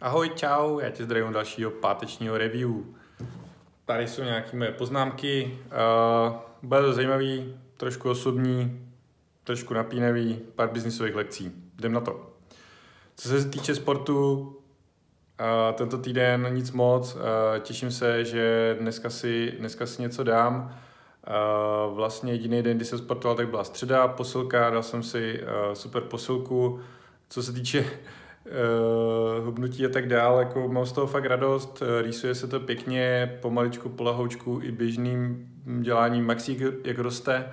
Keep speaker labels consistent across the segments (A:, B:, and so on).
A: Ahoj, čau, já tě zdravím dalšího pátečního review. Tady jsou nějaké moje poznámky. Uh, bude to zajímavý, trošku osobní, trošku napínavý, pár biznisových lekcí. Jdem na to. Co se týče sportu, uh, tento týden nic moc. Uh, těším se, že dneska si, dneska si něco dám. Uh, vlastně jediný den, kdy jsem sportoval, tak byla středa, posilka, dal jsem si uh, super posilku. Co se týče uh, hubnutí a tak dál, jako mám z toho fakt radost, rýsuje se to pěkně, pomaličku, polahoučku i běžným děláním maxí, jak roste,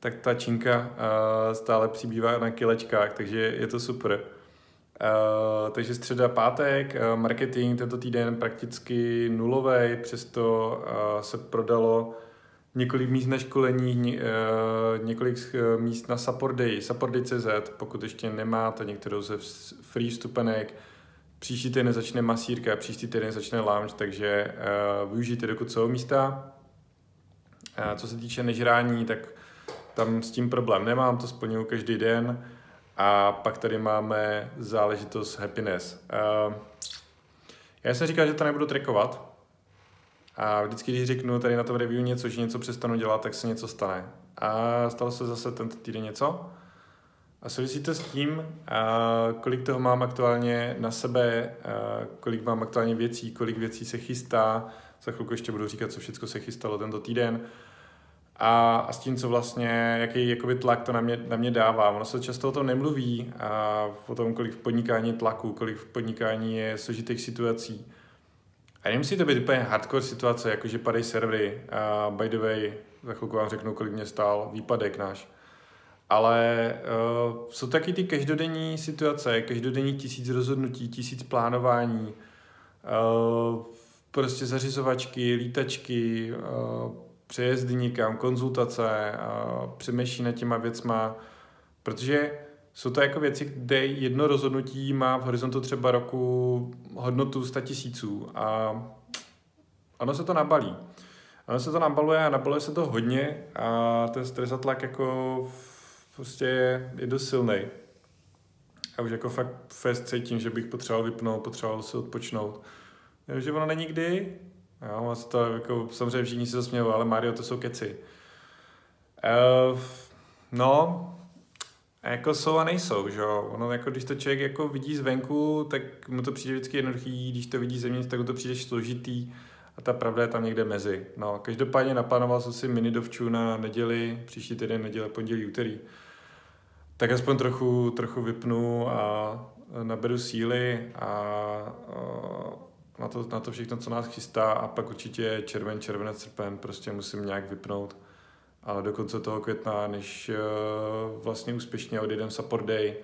A: tak ta činka uh, stále přibývá na kilečkách, takže je to super. Uh, takže středa, pátek, uh, marketing tento týden prakticky nulový, přesto uh, se prodalo několik míst na školení, uh, několik uh, míst na Day, Day.cz, pokud ještě nemáte některou ze free vstupenek, příští týden začne masírka, příští týden začne lounge, takže uh, využijte dokud jsou místa. Co se týče nežrání, tak tam s tím problém nemám, to splňuji každý den. A pak tady máme záležitost happiness. Já jsem říkal, že to nebudu trackovat, a vždycky, když řeknu tady na tom review něco, že něco přestanu dělat, tak se něco stane. A stalo se zase tento týden něco. A souvisí to s tím, kolik toho mám aktuálně na sebe, kolik mám aktuálně věcí, kolik věcí se chystá. Za chvilku ještě budu říkat, co všechno se chystalo tento týden. A, a s tím, co vlastně, jaký jakoby tlak to na mě, na mě dává. Ono se často o tom nemluví, a o tom, kolik v podnikání tlaku, kolik v podnikání je složitých situací. A nemusí to být úplně hardcore situace, jakože padají servery. A by the way, za chvilku vám řeknu, kolik mě stál výpadek náš. Ale uh, jsou taky ty každodenní situace, každodenní tisíc rozhodnutí, tisíc plánování, uh, prostě zařizovačky, lítačky, uh, přejezdy někam, konzultace, uh, přemýšlí nad těma věcma, protože jsou to jako věci, kde jedno rozhodnutí má v horizontu třeba roku hodnotu 100 tisíců a ono se to nabalí. Ono se to nabaluje a nabaluje se to hodně a ten stres a tlak jako prostě je dost silný. A už jako fakt fest cítím, že bych potřeboval vypnout, potřeboval si odpočnout. že ono není kdy. Jo, to jako, samozřejmě všichni se zasmějou, ale Mario, to jsou keci. Uh, no, a jako jsou a nejsou, že jo. Ono jako, když to člověk jako vidí zvenku, tak mu to přijde vždycky jednoduchý, když to vidí zevnitř, tak mu to přijde složitý a ta pravda je tam někde mezi. No, každopádně naplánoval jsem si mini dovču na neděli, příští týden neděle, pondělí, úterý. Tak aspoň trochu, trochu vypnu a naberu síly a, a na, to, na to všechno, co nás chystá a pak určitě červen, červenec, srpen prostě musím nějak vypnout ale do konce toho května, než uh, vlastně úspěšně odjedem support day,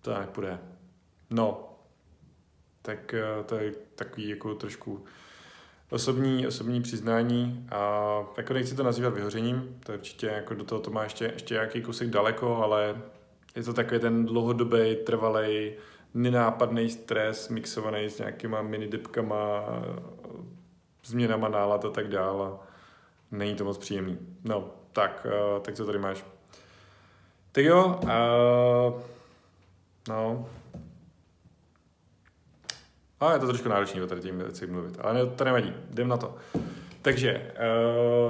A: to nepůjde. No, tak uh, to je takový jako trošku osobní, osobní přiznání a jako nechci to nazývat vyhořením, to je určitě jako do toho to má ještě, ještě nějaký kousek daleko, ale je to takový ten dlouhodobý, trvalý, nenápadný stres mixovaný s nějakýma mini dipkama, změnama nálad a tak dále není to moc příjemný. No, tak, uh, tak co tady máš? Tak jo, uh, no. A je to trošku náročné o tady tím věci mluvit, ale ne, to nevadí, jdem na to. Takže,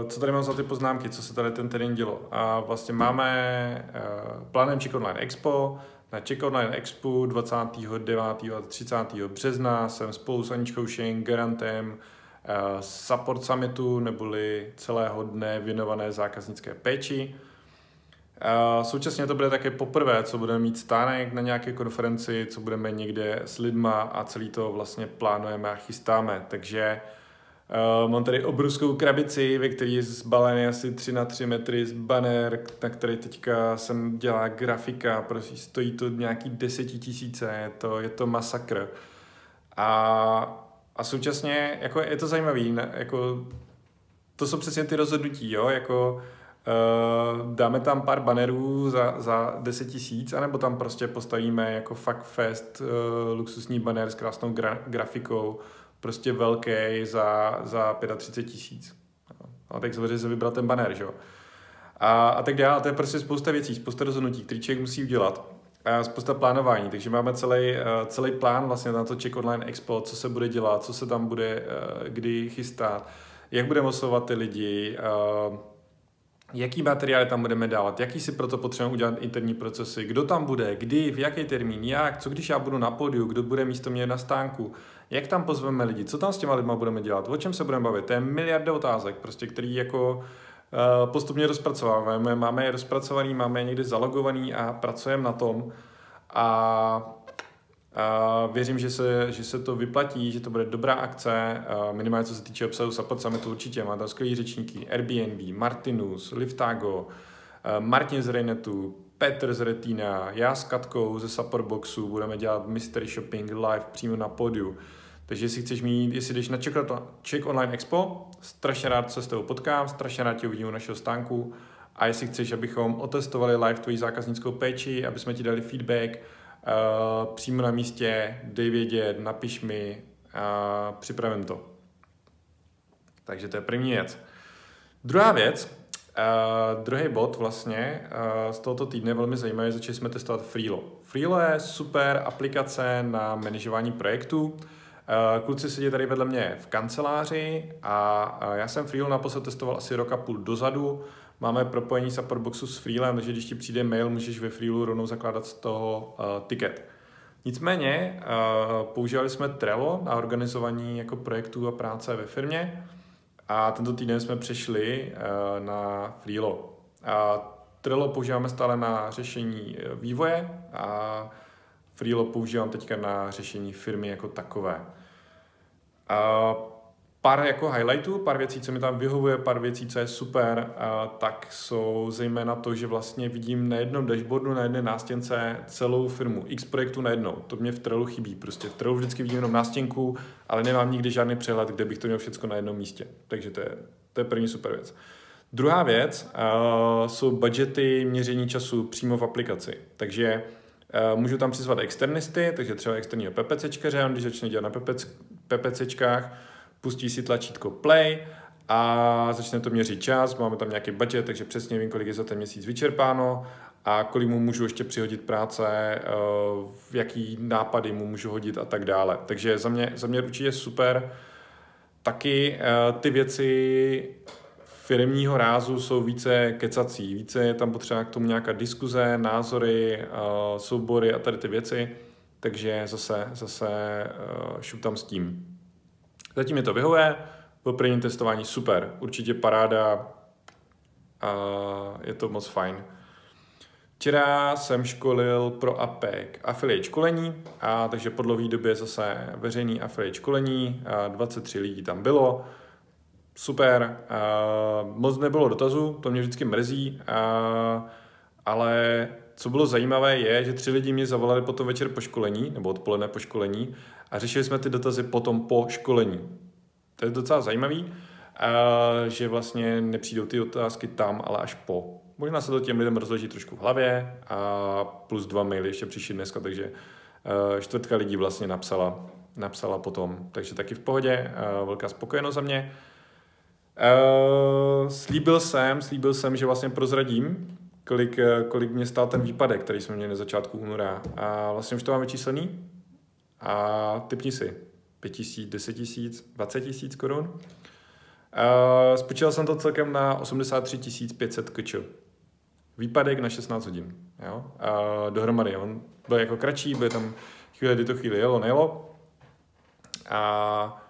A: uh, co tady mám za ty poznámky, co se tady ten týden dělo? A vlastně máme uh, plánem Czech Online Expo, na Czech Online Expo 29. a 30. března jsem spolu s Aničkou Šeng, Garantem, support summitu neboli celého dne věnované zákaznické péči. Eh, současně to bude také poprvé, co budeme mít stánek na nějaké konferenci, co budeme někde s lidma a celý to vlastně plánujeme a chystáme. Takže uh, mám tady obrovskou krabici, ve které je zbalený asi 3 na 3 metry z banner, na který teďka jsem dělá grafika, prostě stojí to nějaký desetitisíce, je to, je to masakr. A a současně jako je to zajímavý, ne, jako to jsou přesně ty rozhodnutí, jo, jako uh, dáme tam pár banerů za, za 10 tisíc, anebo tam prostě postavíme jako fakt fest uh, luxusní banner s krásnou gra, grafikou, prostě velký za, za 35 tisíc. A tak samozřejmě se vybrat ten banner, že jo. A, a tak dále, to je prostě spousta věcí, spousta rozhodnutí, které člověk musí udělat. Spousta plánování, takže máme celý, celý plán vlastně na to Czech Online Expo, co se bude dělat, co se tam bude kdy chystat, jak budeme oslovovat ty lidi, jaký materiály tam budeme dávat, jaký si proto potřebujeme udělat interní procesy, kdo tam bude, kdy, v jaký termín, jak, co když já budu na podiu, kdo bude místo mě na stánku, jak tam pozveme lidi, co tam s těma lidma budeme dělat, o čem se budeme bavit. To je miliarda otázek, prostě, který jako uh, postupně rozpracováváme. Máme je rozpracovaný, máme je někdy zalogovaný a pracujeme na tom. A a věřím, že se, že se to vyplatí, že to bude dobrá akce, minimálně co se týče obsahu Support Summitu určitě. Má tam skvělý řečníky Airbnb, Martinus, Liftago, Martin z Reinetu, Petr z Retina, já s Katkou ze Support Boxu budeme dělat Mystery Shopping live přímo na podiu. Takže jestli chceš mít, jestli jdeš na Czech, Online Expo, strašně rád se s tebou potkám, strašně rád tě uvidím u našeho stánku a jestli chceš, abychom otestovali live tvoji zákaznickou péči, aby jsme ti dali feedback, uh, přímo na místě, dej vědět, napiš mi a připravím to. Takže to je první věc. Druhá věc, Uh, druhý bod vlastně uh, z tohoto týdne velmi zajímavý, začali jsme testovat Freelo. Freelo je super aplikace na manažování projektů. Uh, kluci sedí tady vedle mě v kanceláři a uh, já jsem Freelo naposled testoval asi roka půl dozadu. Máme propojení Supportboxu s Freelem, takže když ti přijde mail, můžeš ve Freelu rovnou zakládat z toho uh, ticket. Nicméně používali jsme Trello na organizování jako projektů a práce ve firmě a tento týden jsme přešli na Freelo. A Trello používáme stále na řešení vývoje a Freelo používám teďka na řešení firmy jako takové. Uh, pár jako highlightů, pár věcí, co mi tam vyhovuje, pár věcí, co je super, tak jsou zejména to, že vlastně vidím na jednom dashboardu, na jedné nástěnce celou firmu, x projektů na jednou. To mě v Trellu chybí. Prostě v Trellu vždycky vidím jenom nástěnku, ale nemám nikdy žádný přehled, kde bych to měl všechno na jednom místě. Takže to je, to je první super věc. Druhá věc jsou budgety měření času přímo v aplikaci. Takže můžu tam přizvat externisty, takže třeba externího PPCčkaře, on když začne dělat na PPCčkách, pustí si tlačítko play a začne to měřit čas, máme tam nějaký budget, takže přesně vím, kolik je za ten měsíc vyčerpáno a kolik mu můžu ještě přihodit práce, eh, jaký nápady mu můžu hodit a tak dále. Takže za mě, za mě určitě super. Taky eh, ty věci firmního rázu jsou více kecací, více je tam potřeba k tomu nějaká diskuze, názory, eh, soubory a tady ty věci, takže zase, zase šup tam s tím. Zatím je to vyhovuje, po prvním testování super, určitě paráda a je to moc fajn. Včera jsem školil pro APEC affiliate školení, a takže po dlouhé době zase veřejný affiliate školení, a 23 lidí tam bylo, super, moc nebylo dotazů, to mě vždycky mrzí, ale co bylo zajímavé je, že tři lidi mě zavolali potom večer po školení, nebo odpoledne po školení a řešili jsme ty dotazy potom po školení. To je docela zajímavý, že vlastně nepřijdou ty otázky tam, ale až po. Možná se to těm lidem rozloží trošku v hlavě a plus dva maily ještě přišli dneska, takže čtvrtka lidí vlastně napsala, napsala potom. Takže taky v pohodě, velká spokojenost za mě. Slíbil jsem, slíbil jsem, že vlastně prozradím, kolik, kolik mě stál ten výpadek, který jsme měli na začátku února. A vlastně už to máme číselný. A typni si, 5 tisíc, 10 tisíc, 20 tisíc korun. Spočítal jsem to celkem na 83 500 kč. Výpadek na 16 hodin. Jo? Uh, dohromady. On byl jako kratší, byl tam chvíle, kdy to chvíli jelo, nejelo. A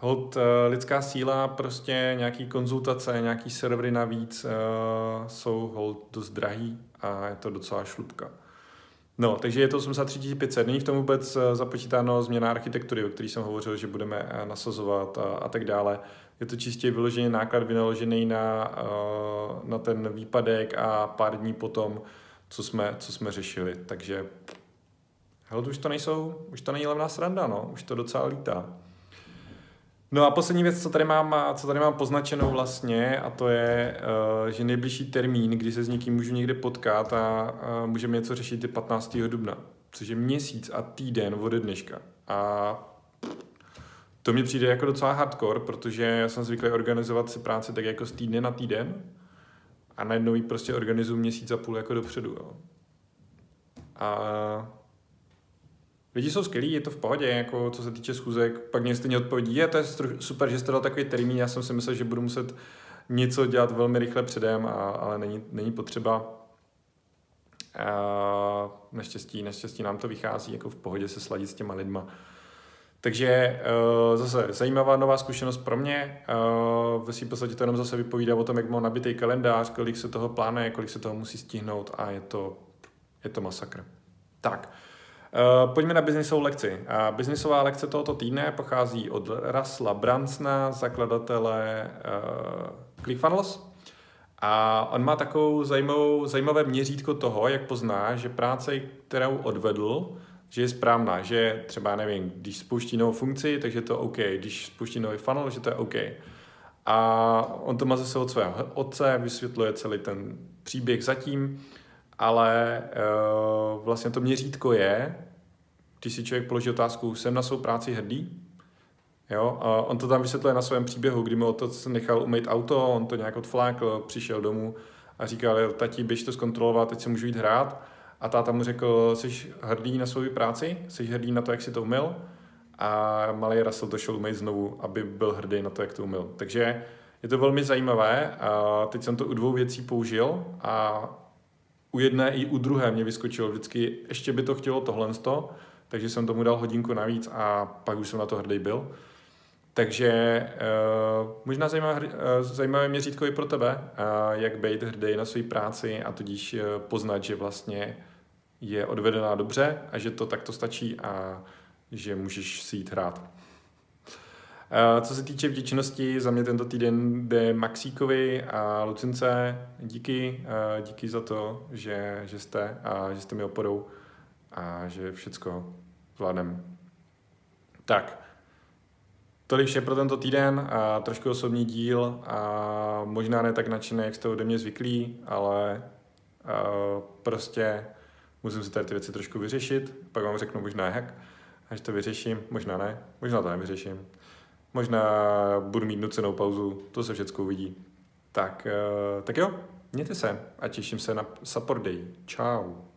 A: Hold, uh, lidská síla, prostě nějaký konzultace, nějaký servery navíc uh, jsou hold dost drahý a je to docela šlupka. No, takže je to 83 500. Není v tom vůbec eh, započítáno změna architektury, o který jsem hovořil, že budeme eh, nasazovat a, a tak dále. Je to čistě vyložený náklad vynaložený na, eh, na ten výpadek a pár dní potom, co jsme, co jsme řešili. Takže hele, už to nejsou, už to není levná sranda, no, už to docela lítá. No a poslední věc, co tady mám, co tady mám poznačenou vlastně, a to je, uh, že nejbližší termín, kdy se s někým můžu někde potkat a můžeme něco řešit, je 15. dubna, což je měsíc a týden ode dneška. A to mi přijde jako docela hardcore, protože já jsem zvyklý organizovat si práci tak jako z týdne na týden a najednou ji prostě organizuji měsíc a půl jako dopředu. Jo. A lidi jsou skvělí, je to v pohodě, jako co se týče schůzek, pak mě stejně odpovědí, je to je super, že jste dal takový termín, já jsem si myslel, že budu muset něco dělat velmi rychle předem, a, ale není, není potřeba. A naštěstí, naštěstí nám to vychází jako v pohodě se sladit s těma lidma. Takže uh, zase zajímavá nová zkušenost pro mě. Uh, ve svým podstatě to jenom zase vypovídá o tom, jak mám nabitý kalendář, kolik se toho plánuje, kolik se toho musí stihnout a je to, je to masakr. Tak, uh, pojďme na biznisovou lekci. Uh, biznisová lekce tohoto týdne pochází od Rasla Bransna, zakladatele uh, ClickFunnels. A on má takovou zajímavou, zajímavé měřítko toho, jak pozná, že práce, kterou odvedl, že je správná, že třeba, nevím, když spouští novou funkci, takže to OK, když spouští nový funnel, že to je OK. A on to má zase od svého otce, vysvětluje celý ten příběh zatím, ale uh, vlastně to měřítko je, když si člověk položí otázku, jsem na svou práci hrdý? Jo, a on to tam vysvětluje na svém příběhu, kdy mu otec nechal umýt auto, on to nějak odflákl, přišel domů a říkal, tati, běž to zkontrolovat, teď si můžu jít hrát. A táta mu řekl, jsi hrdý na svou práci, jsi hrdý na to, jak si to umyl. A malý Russell to šel umýt znovu, aby byl hrdý na to, jak to umyl. Takže je to velmi zajímavé. A teď jsem to u dvou věcí použil a u jedné i u druhé mě vyskočilo vždycky, ještě by to chtělo tohle, takže jsem tomu dal hodinku navíc a pak už jsem na to hrdý byl. Takže uh, možná zajímavé, uh, zajímavé měřítko i pro tebe, uh, jak být hrdý na své práci a tudíž uh, poznat, že vlastně je odvedená dobře a že to takto stačí a že můžeš si jít hrát. Uh, co se týče vděčnosti, za mě tento týden jde Maxíkovi a Lucince. Díky, uh, díky za to, že, že jste a že jste mi oporou a že všecko zvládnem. Tak, Tolik vše pro tento týden, a trošku osobní díl a možná ne tak nadšený, jak jste ode mě zvyklí, ale uh, prostě musím si tady ty věci trošku vyřešit, pak vám řeknu možná jak, až to vyřeším, možná ne, možná to nevyřeším, možná budu mít nucenou pauzu, to se všechno uvidí. Tak, uh, tak jo, mějte se a těším se na Support Day. Ciao.